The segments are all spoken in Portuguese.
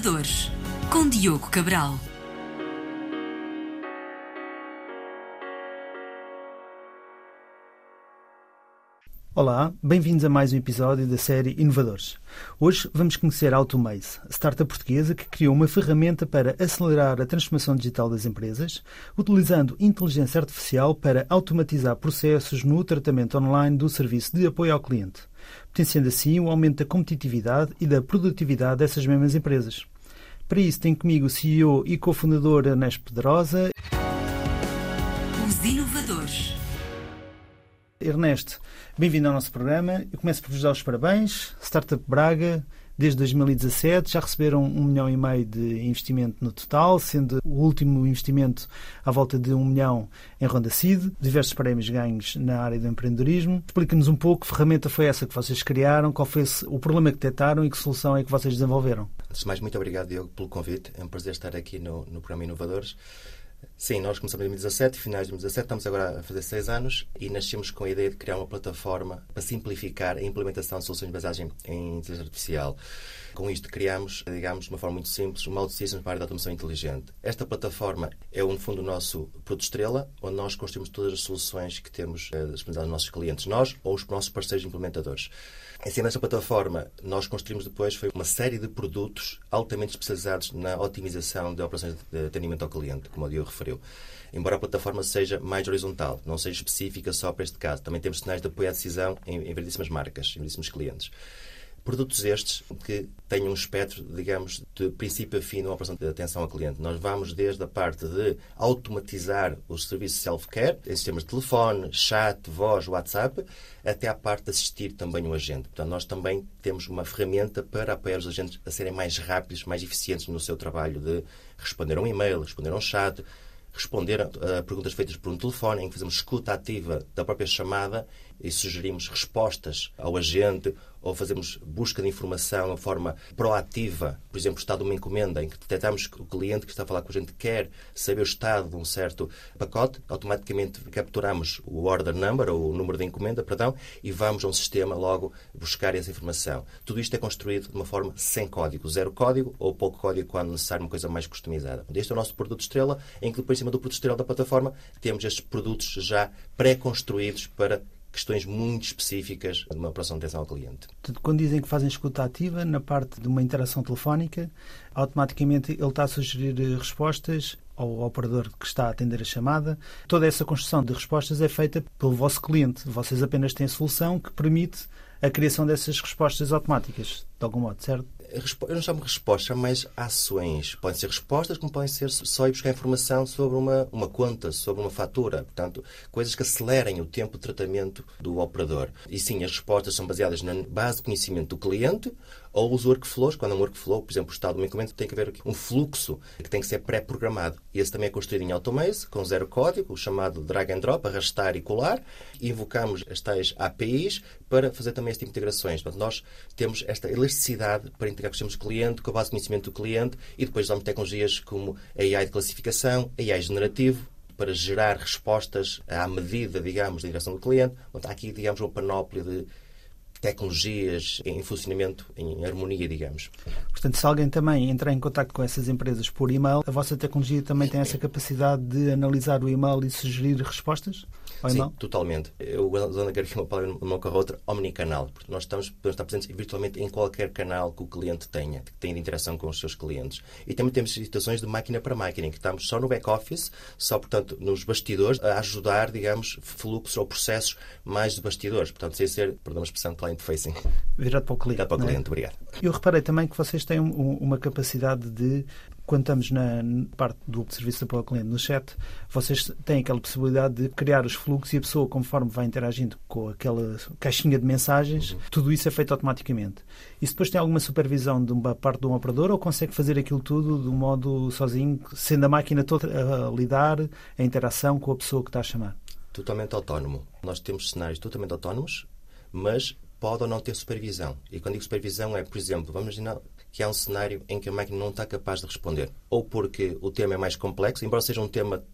Inovadores, com Diogo Cabral. Olá, bem-vindos a mais um episódio da série Inovadores. Hoje vamos conhecer a Automaze, a startup portuguesa que criou uma ferramenta para acelerar a transformação digital das empresas, utilizando inteligência artificial para automatizar processos no tratamento online do serviço de apoio ao cliente, potenciando assim o aumento da competitividade e da produtividade dessas mesmas empresas. Para isso, tenho comigo o CEO e cofundador Ernesto Pedrosa. Os Inovadores. Ernesto, bem-vindo ao nosso programa. Eu começo por vos dar os parabéns. Startup Braga, desde 2017, já receberam um milhão e meio de investimento no total, sendo o último investimento à volta de um milhão em Ronda Seed, diversos prémios ganhos na área do empreendedorismo. Explica-nos um pouco que ferramenta foi essa que vocês criaram, qual foi o problema que detectaram e que solução é que vocês desenvolveram. Antes de mais, muito obrigado, Diogo, pelo convite. É um prazer estar aqui no, no programa Inovadores. Sim, nós começamos em 2017, finais de 2017, estamos agora a fazer seis anos e nascemos com a ideia de criar uma plataforma para simplificar a implementação de soluções baseadas em inteligência artificial. Com isto criamos, digamos, de uma forma muito simples, uma Systems para a área da automação inteligente. Esta plataforma é, no fundo, o nosso produto estrela, onde nós construímos todas as soluções que temos uh, disponibilizadas aos nossos clientes, nós ou os nossos parceiros implementadores. Em cima desta plataforma, nós construímos depois foi uma série de produtos altamente especializados na otimização de operações de atendimento ao cliente, como o Diogo referiu. Embora a plataforma seja mais horizontal, não seja específica só para este caso, também temos sinais de apoio à decisão em, em variedíssimas marcas, em variedíssimos clientes. Produtos estes que têm um espectro, digamos, de princípio a fim uma operação de atenção ao cliente. Nós vamos desde a parte de automatizar os serviços self-care, em sistemas de telefone, chat, voz, WhatsApp, até à parte de assistir também o agente. Portanto, nós também temos uma ferramenta para apoiar os agentes a serem mais rápidos, mais eficientes no seu trabalho de responder a um e-mail, responder a um chat, responder a, perguntas feitas por um telefone, em que fazemos escuta ativa da própria chamada e sugerimos respostas ao agente ou fazemos busca de informação de forma proativa, por exemplo, o estado de uma encomenda, em que detectamos que o cliente que está a falar com a gente quer saber o estado de um certo pacote, automaticamente capturamos o order number, ou o número de encomenda, perdão, e vamos a um sistema logo buscar essa informação. Tudo isto é construído de uma forma sem código, zero código ou pouco código quando necessário, uma coisa mais customizada. Este é o nosso produto estrela, em que depois, em cima do produto estrela da plataforma, temos estes produtos já pré-construídos para questões muito específicas de uma operação de atenção ao cliente. Quando dizem que fazem escuta ativa, na parte de uma interação telefónica, automaticamente ele está a sugerir eh, respostas ao operador que está a atender a chamada. Toda essa construção de respostas é feita pelo vosso cliente. Vocês apenas têm a solução que permite a criação dessas respostas automáticas, de algum modo, certo? Eu não chamo resposta, mas ações. Podem ser respostas, como podem ser só ir buscar informação sobre uma, uma conta, sobre uma fatura. Portanto, coisas que acelerem o tempo de tratamento do operador. E sim, as respostas são baseadas na base de conhecimento do cliente ou os workflows. Quando é um workflow, por exemplo, o estado do encomenda tem que haver um fluxo que tem que ser pré-programado. Esse também é construído em Automate, com zero código, o chamado drag and drop, arrastar e colar. E invocamos as tais APIs para fazer também este tipo de integrações. Portanto, nós temos esta elasticidade para integrar com sistemas do cliente, com a base de conhecimento do cliente e depois usamos tecnologias como AI de classificação, AI generativo, para gerar respostas à medida, digamos, da interação do cliente. Portanto, há aqui, digamos, uma panóplia de tecnologias em funcionamento, em harmonia, digamos. Portanto, se alguém também entrar em contato com essas empresas por e-mail, a vossa tecnologia também tem essa capacidade de analisar o e-mail e sugerir respostas? Sim, não? totalmente. Eu usando aqui uma palavra uma com a outra, omnicanal. Porque nós estamos, podemos estar presentes virtualmente em qualquer canal que o cliente tenha, que tenha de interação com os seus clientes. E também temos situações de máquina para máquina, em que estamos só no back-office, só, portanto, nos bastidores, a ajudar, digamos, fluxos ou processos mais de bastidores. Portanto, sem ser, perdão a expressão, client-facing. Virado para o cliente. Virado para o é? cliente, é? obrigado. Eu reparei também que vocês têm uma capacidade de quando estamos na parte do serviço de apoio ao cliente no chat, vocês têm aquela possibilidade de criar os fluxos e a pessoa, conforme vai interagindo com aquela caixinha de mensagens, uhum. tudo isso é feito automaticamente. Isso depois tem alguma supervisão de uma parte de um operador ou consegue fazer aquilo tudo de um modo sozinho, sendo a máquina toda a lidar a interação com a pessoa que está a chamar? Totalmente autónomo. Nós temos cenários totalmente autónomos, mas pode ou não ter supervisão. E quando digo supervisão é, por exemplo, vamos imaginar que há um cenário em que a máquina não está capaz de responder. Ou porque o tema é mais complexo, embora seja um tema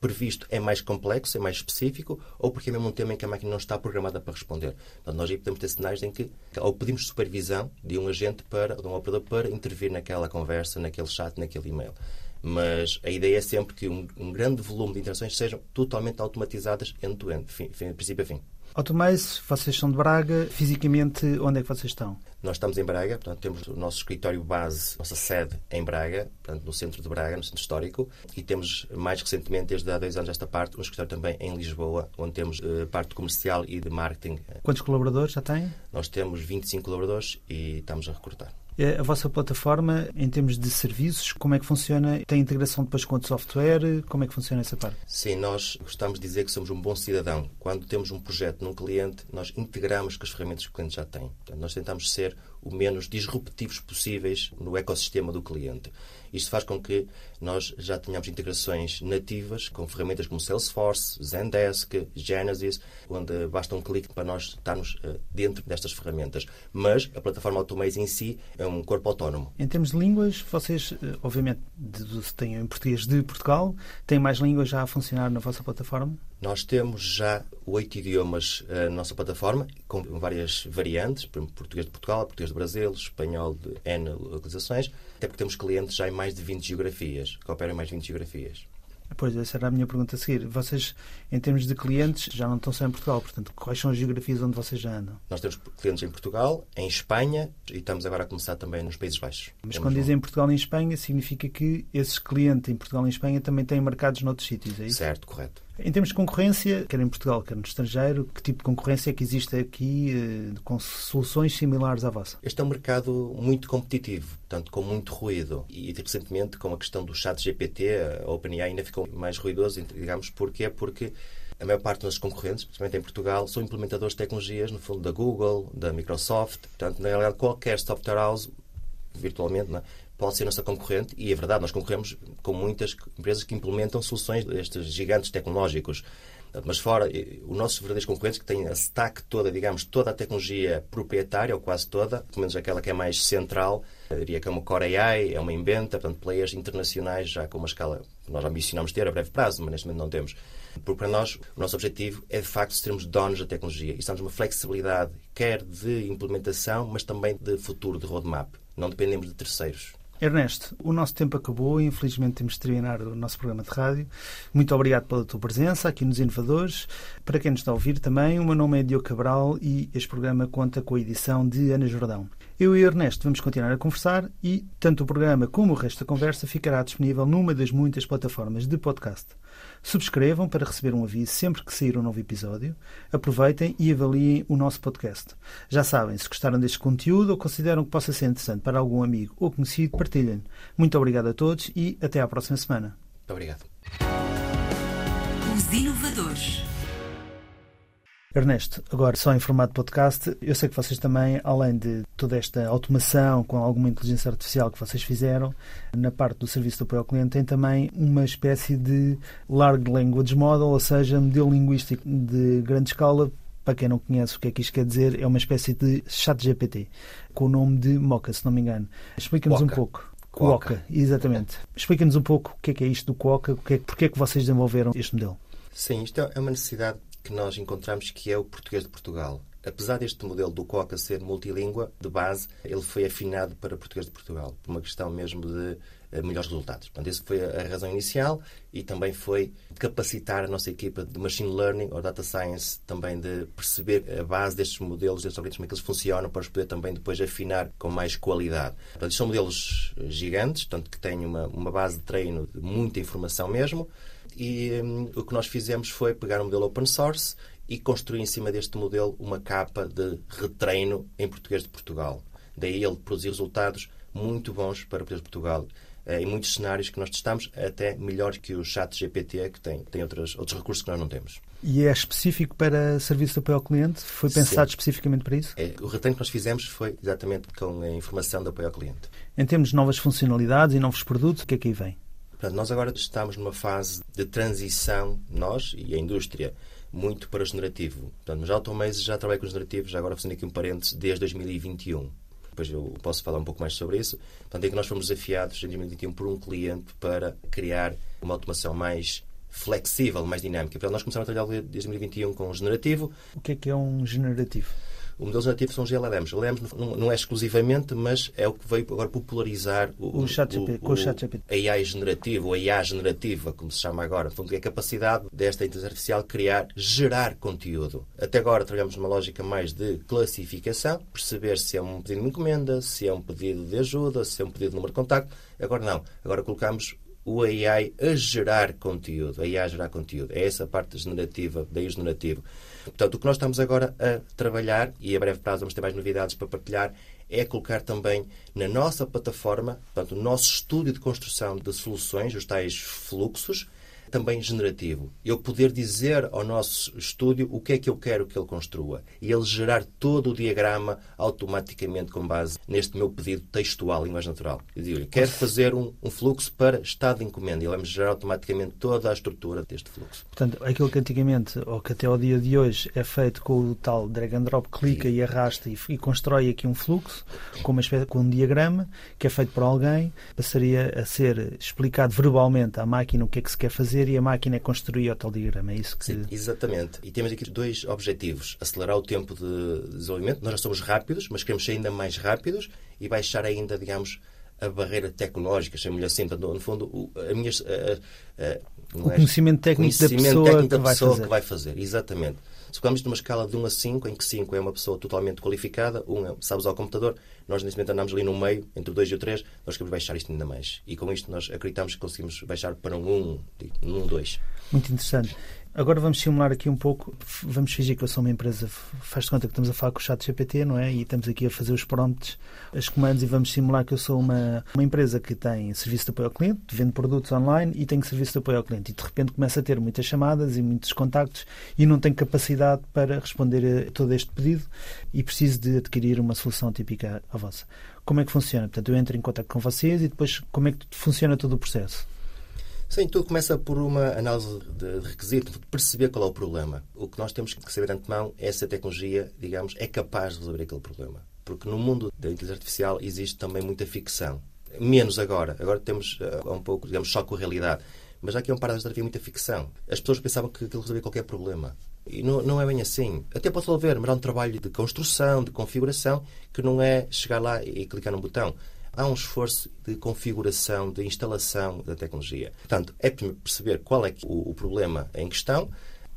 previsto é mais complexo, é mais específico, ou porque é mesmo um tema em que a máquina não está programada para responder. Portanto, nós aí podemos ter cenários em que ou pedimos supervisão de um agente para, de um operador para intervir naquela conversa, naquele chat, naquele e-mail. Mas a ideia é sempre que um, um grande volume de interações sejam totalmente automatizadas end-to-end, -end, princípio a fim. Automaze, vocês são de Braga. Fisicamente, onde é que vocês estão? Nós estamos em Braga, portanto, temos o nosso escritório base, nossa sede em Braga, portanto, no centro de Braga, no centro histórico, e temos mais recentemente, desde há dois anos esta parte, um escritório também em Lisboa, onde temos uh, parte comercial e de marketing. Quantos colaboradores já têm? Nós temos 25 colaboradores e estamos a recrutar. A vossa plataforma, em termos de serviços, como é que funciona? Tem integração depois com outro software? Como é que funciona essa parte? Sim, nós gostamos de dizer que somos um bom cidadão. Quando temos um projeto num cliente, nós integramos com as ferramentas que o cliente já tem. Portanto, nós tentamos ser o menos disruptivos possíveis no ecossistema do cliente. Isto faz com que nós já tenhamos integrações nativas com ferramentas como Salesforce, Zendesk, Genesis, onde basta um clique para nós estarmos uh, dentro destas ferramentas. Mas a plataforma Automate em si é um corpo autónomo. Em termos de línguas, vocês, eh, obviamente, têm em português de Portugal, têm mais línguas já a funcionar na vossa plataforma? Nós temos já oito idiomas uh, na nossa plataforma, com várias variantes, português de Portugal, português do Brasil, espanhol de N localizações, até porque temos clientes já em mais de 20 geografias, que operam em mais de 20 geografias. Pois, essa era a minha pergunta a seguir. Vocês, em termos de clientes, já não estão só em Portugal, portanto, quais são as geografias onde vocês já andam? Nós temos clientes em Portugal, em Espanha e estamos agora a começar também nos Países Baixos. Mas temos quando dizem Portugal e em Espanha, significa que esses clientes em Portugal e Espanha também têm mercados noutros sítios, é isso? Certo, correto. Em termos de concorrência, quer em Portugal, quer no estrangeiro, que tipo de concorrência é que existe aqui eh, com soluções similares à vossa? Este é um mercado muito competitivo, portanto, com muito ruído. E recentemente, com a questão do chat GPT, a OpenAI ainda ficou mais ruidoso, digamos, porquê? Porque a maior parte dos concorrentes, principalmente em Portugal, são implementadores de tecnologias, no fundo, da Google, da Microsoft. Portanto, na realidade, qualquer software house, virtualmente, não é? Pode ser nossa concorrente, e é verdade, nós concorremos com muitas empresas que implementam soluções destes gigantes tecnológicos. Mas fora, os nossos verdadeiros concorrentes que têm a stack toda, digamos, toda a tecnologia proprietária, ou quase toda, pelo menos aquela que é mais central, eu diria que é uma Core AI, é uma Inventa, portanto, players internacionais já com uma escala que nós ambicionamos ter a breve prazo, mas neste momento não temos. Porque para nós, o nosso objetivo é de facto sermos donos da tecnologia e estamos uma flexibilidade, quer de implementação, mas também de futuro, de roadmap. Não dependemos de terceiros. Ernesto, o nosso tempo acabou e infelizmente temos de terminar o nosso programa de rádio. Muito obrigado pela tua presença aqui nos Inovadores. Para quem nos está a ouvir também, o meu nome é Diogo Cabral e este programa conta com a edição de Ana Jordão. Eu e Ernesto vamos continuar a conversar e tanto o programa como o resto da conversa ficará disponível numa das muitas plataformas de podcast. Subscrevam para receber um aviso sempre que sair um novo episódio. Aproveitem e avaliem o nosso podcast. Já sabem, se gostaram deste conteúdo ou consideram que possa ser interessante para algum amigo ou conhecido, partilhem. Muito obrigado a todos e até à próxima semana. Muito obrigado. Os inovadores. Ernesto, agora só em formato podcast, eu sei que vocês também, além de toda esta automação com alguma inteligência artificial que vocês fizeram, na parte do serviço de apoio ao cliente, têm também uma espécie de Large Language Model, ou seja, modelo linguístico de grande escala. Para quem não conhece o que é que isto quer dizer, é uma espécie de chat GPT, com o nome de Mocha, se não me engano. Explica-nos um pouco. Quokka, exatamente. Explica-nos um pouco o que é que é isto do Quokka, porque é que vocês desenvolveram este modelo. Sim, isto é uma necessidade que nós encontramos que é o português de Portugal. Apesar deste modelo do Coca ser multilíngua, de base, ele foi afinado para português de Portugal, por uma questão mesmo de uh, melhores resultados. Portanto, essa foi a razão inicial e também foi capacitar a nossa equipa de Machine Learning ou Data Science também de perceber a base destes modelos, destes algoritmos, como é que eles funcionam, para os poder também depois afinar com mais qualidade. Portanto, são modelos gigantes, portanto, que têm uma, uma base de treino de muita informação mesmo, e um, o que nós fizemos foi pegar um modelo open source e construir em cima deste modelo uma capa de retreino em português de Portugal. Daí ele produzir resultados muito bons para o português de Portugal. Eh, em muitos cenários que nós testamos, até melhores que o chat GPT, que tem, tem outros, outros recursos que nós não temos. E é específico para serviço de apoio ao cliente? Foi pensado Sim. especificamente para isso? É, o retreino que nós fizemos foi exatamente com a informação de apoio ao cliente. Em termos de novas funcionalidades e novos produtos, o que é que aí vem? Portanto, nós agora estamos numa fase de transição, nós e a indústria, muito para o generativo. Portanto, nos Automaze já trabalho com os generativos, já agora fazendo aqui um parênteses, desde 2021. depois eu posso falar um pouco mais sobre isso. Portanto, é que nós fomos desafiados em 2021 por um cliente para criar uma automação mais flexível, mais dinâmica. Portanto, nós começamos a trabalhar desde 2021 com um generativo. O que é que é um generativo? O modelo generativo são os LLMs. LLMs não é exclusivamente, mas é o que veio agora popularizar o, o, chat o, com o, chat. AI generativo, o AI generativa, como se chama agora. Fundo, é a capacidade desta inteligência artificial criar, gerar conteúdo. Até agora trabalhamos numa lógica mais de classificação, perceber se é um pedido de encomenda, se é um pedido de ajuda, se é um pedido de número de contacto. Agora não. Agora colocamos o AI a gerar conteúdo. A AI a gerar conteúdo. É essa parte generativa, daí o generativo. Portanto, o que nós estamos agora a trabalhar, e a breve prazo vamos ter mais novidades para partilhar, é colocar também na nossa plataforma, portanto, o nosso estúdio de construção de soluções, os tais fluxos, também generativo. Eu poder dizer ao nosso estúdio o que é que eu quero que ele construa e ele gerar todo o diagrama automaticamente com base neste meu pedido textual, linguagem natural. Eu digo quero fazer um, um, fluxo para estado de encomenda e ele vai gerar automaticamente toda a estrutura deste fluxo. Portanto, aquilo que antigamente, ou que até ao dia de hoje, é feito com o tal drag and drop, clica Sim. e arrasta e, e, constrói aqui um fluxo, com, uma espécie, com um diagrama, que é feito por alguém, passaria a ser explicado verbalmente à máquina o que é que se quer fazer fazer e a máquina é construir o tal diagrama. É isso que. Sim, exatamente. E temos aqui dois objetivos: acelerar o tempo de desenvolvimento. Nós já somos rápidos, mas queremos ser ainda mais rápidos e baixar ainda, digamos, a barreira tecnológica, chamemos-lhe assim. Portanto, no fundo, a minha. A, a, o conhecimento técnico conhecimento da pessoa, técnico da que, pessoa vai que vai fazer. Exatamente. Se ficamos numa escala de 1 a 5, em que 5 é uma pessoa totalmente qualificada, 1 é, sabes ao computador, nós nesse momento andamos ali no meio, entre o 2 e o 3, nós queremos baixar isto ainda mais. E com isto nós acreditamos que conseguimos baixar para um 1, um 2. Muito interessante. Agora vamos simular aqui um pouco, vamos fingir que eu sou uma empresa, faz de conta que estamos a falar com o chat GPT, não é? E estamos aqui a fazer os prompts, as comandos e vamos simular que eu sou uma, uma empresa que tem serviço de apoio ao cliente, vende produtos online e tem serviço de apoio ao cliente. E de repente começa a ter muitas chamadas e muitos contactos e não tem capacidade para responder a todo este pedido e preciso de adquirir uma solução típica à vossa. Como é que funciona? Portanto, eu entro em contato com vocês e depois como é que funciona todo o processo? Sim, tudo começa por uma análise de requisito, de perceber qual é o problema. O que nós temos que saber de antemão é se a tecnologia, digamos, é capaz de resolver aquele problema. Porque no mundo da inteligência artificial existe também muita ficção. Menos agora. Agora temos uh, um pouco, digamos, choque com a realidade. Mas já aqui é um paradas havia muita ficção. As pessoas pensavam que aquilo resolvia qualquer problema. E não, não é bem assim. Até pode resolver, mas há um trabalho de construção, de configuração, que não é chegar lá e clicar num botão há um esforço de configuração, de instalação da tecnologia. Portanto, é perceber qual é o, o problema em questão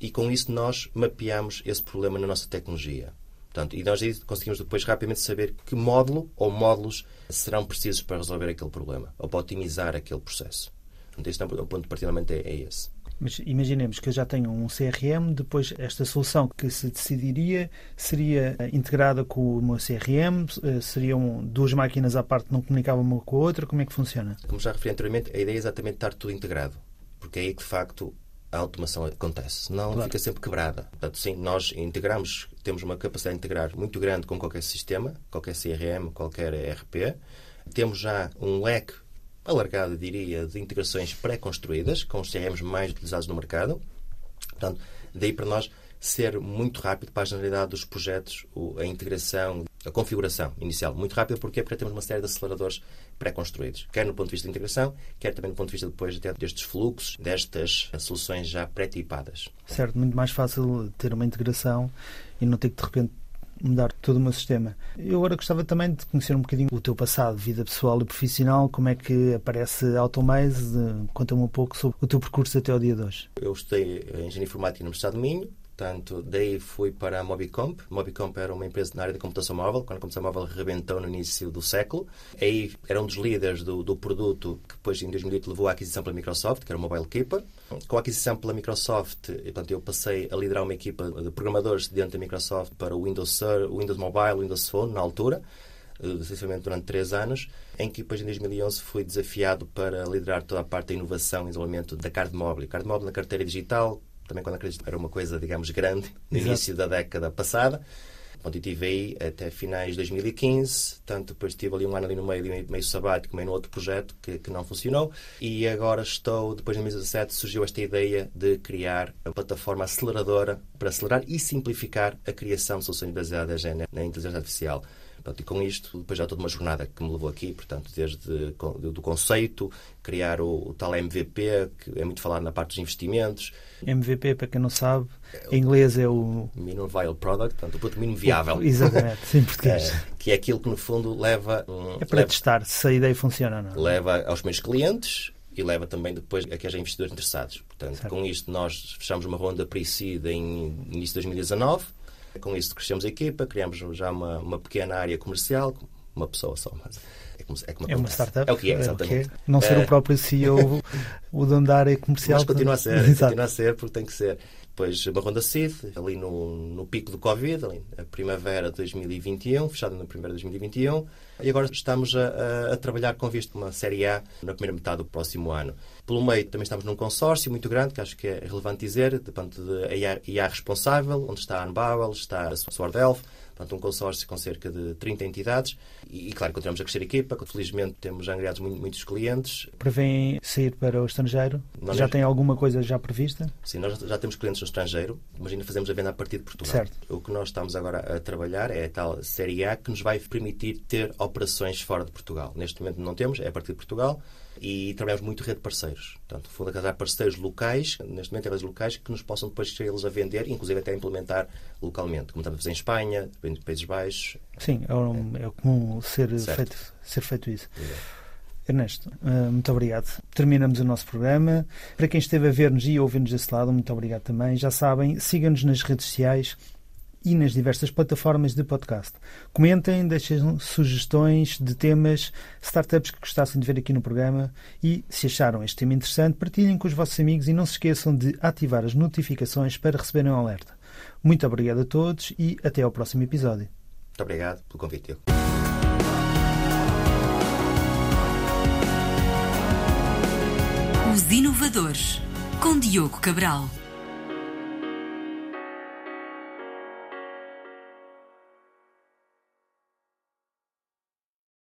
e com isso nós mapeamos esse problema na nossa tecnologia. Portanto, e nós conseguimos depois rapidamente saber que módulo ou módulos serão precisos para resolver aquele problema ou para otimizar aquele processo. Portanto, este é um ponto de é, é esse. Mas imaginemos que eu já tenho um CRM, depois esta solução que se decidiria seria eh, integrada com o meu CRM, eh, seriam duas máquinas à parte que não comunicavam uma com a outra, como é que funciona? Como já referi anteriormente, a ideia é exatamente estar tudo integrado, porque é aí que de facto a automação acontece, senão claro. fica sempre quebrada. Portanto, sim, nós integramos, temos uma capacidade de integrar muito grande com qualquer sistema, qualquer CRM, qualquer ERP. Temos já um leque alargada, diria, de integrações pré-construídas, com os CRMs mais utilizados no mercado. Portanto, daí para nós ser muito rápido para a generalidade dos projetos, a integração, a configuração inicial. Muito rápido porque, porque temos uma série de aceleradores pré-construídos, quer no ponto de vista de integração, quer também do ponto de vista depois até destes fluxos, destas soluções já pré-tipadas. Certo, muito mais fácil ter uma integração e não ter que de repente mudar todo o meu sistema. Eu agora gostava também de conhecer um bocadinho o teu passado, vida pessoal e profissional, como é que aparece Automaze, conta-me um pouco sobre o teu percurso até ao dia de hoje. Eu estudei Engenharia Informática no Estado de Minho, Portanto, daí fui para a Mobicomp. Mobicomp era uma empresa na área de computação móvel, quando a computação móvel rebentou no início do século. Aí era um dos líderes do, do produto que depois, em 2008, levou à aquisição pela Microsoft, que era o Mobile Keeper. Com a aquisição pela Microsoft, portanto, eu passei a liderar uma equipa de programadores dentro da Microsoft para o Windows, o Windows Mobile, Windows Phone, na altura essencialmente durante três anos, em que depois em 2011 fui desafiado para liderar toda a parte da inovação e desenvolvimento da card móvel. Card móvel na carteira digital, também quando a crise era uma coisa, digamos, grande, no Exato. início da década passada. Pronto, e tive aí até finais de 2015, tanto depois tive ali um ano ali no meio, meio sabático, meio no outro projeto que, que não funcionou. E agora estou, depois de 2017, surgiu esta ideia de criar uma plataforma aceleradora para acelerar e simplificar a criação de soluções baseadas na inteligência artificial. Portanto, e com isto, depois já toda uma jornada que me levou aqui, portanto, desde do conceito, criar o, o tal MVP, que é muito falado na parte dos investimentos. MVP, para quem não sabe, em inglês é o... Minimum Viable Product, portanto, o produto mínimo viável. Exatamente, em português. É, que é aquilo que, no fundo, leva... Um, é para leva, testar se a ideia funciona ou não. Leva aos meus clientes e leva também depois a que haja investidores interessados. Portanto, certo. com isto nós fechamos uma ronda pre-seed em início de 2019. Com isso crescemos a equipa, criamos já uma, uma pequena área comercial, uma pessoa só, mas é como, é, como é uma startup. É o que é, exatamente. É o que é. Não ser é... o próprio CEO o dono da área comercial. Mas continua a ser, continua a ser porque tem que ser. Depois uma ronda CID, ali no, no pico do Covid, ali na primavera de 2021, fechada na primavera de 2021. E agora estamos a, a, a trabalhar com visto uma Série A na primeira metade do próximo ano. Pelo meio também estamos num consórcio muito grande, que acho que é relevante dizer, de, de IA, IA responsável, onde está a Unbubble, está a Sword Elf, portanto, um consórcio com cerca de 30 entidades. E, claro, continuamos a crescer a equipa, felizmente temos já angriados muitos clientes. Prevêem sair para o estrangeiro? Nós já tem alguma coisa já prevista? Sim, nós já temos clientes no estrangeiro, mas ainda fazemos a venda a partir de Portugal. Certo. O que nós estamos agora a trabalhar é a tal Série A que nos vai permitir ter operações fora de Portugal. Neste momento não temos, é a partir de Portugal e trabalhamos muito rede de parceiros. Portanto, fundo a casar parceiros locais, neste momento empresas locais, que nos possam depois ser eles a vender, inclusive até a implementar localmente, como estamos a fazer em Espanha, Países Baixos. Sim, é, um, é comum ser feito, ser feito isso. Ernesto, eh, muito obrigado. Terminamos o nosso programa. Para quem esteve a ver-nos e ouvir-nos desse lado, muito obrigado também. Já sabem, sigam-nos nas redes sociais e nas diversas plataformas de podcast. Comentem, deixem sugestões de temas, startups que gostassem de ver aqui no programa e, se acharam este tema interessante, partilhem com os vossos amigos e não se esqueçam de ativar as notificações para receberem um alerta. Muito obrigado a todos e até ao próximo episódio. Muito obrigado pelo convite. Os Inovadores, com Diogo Cabral.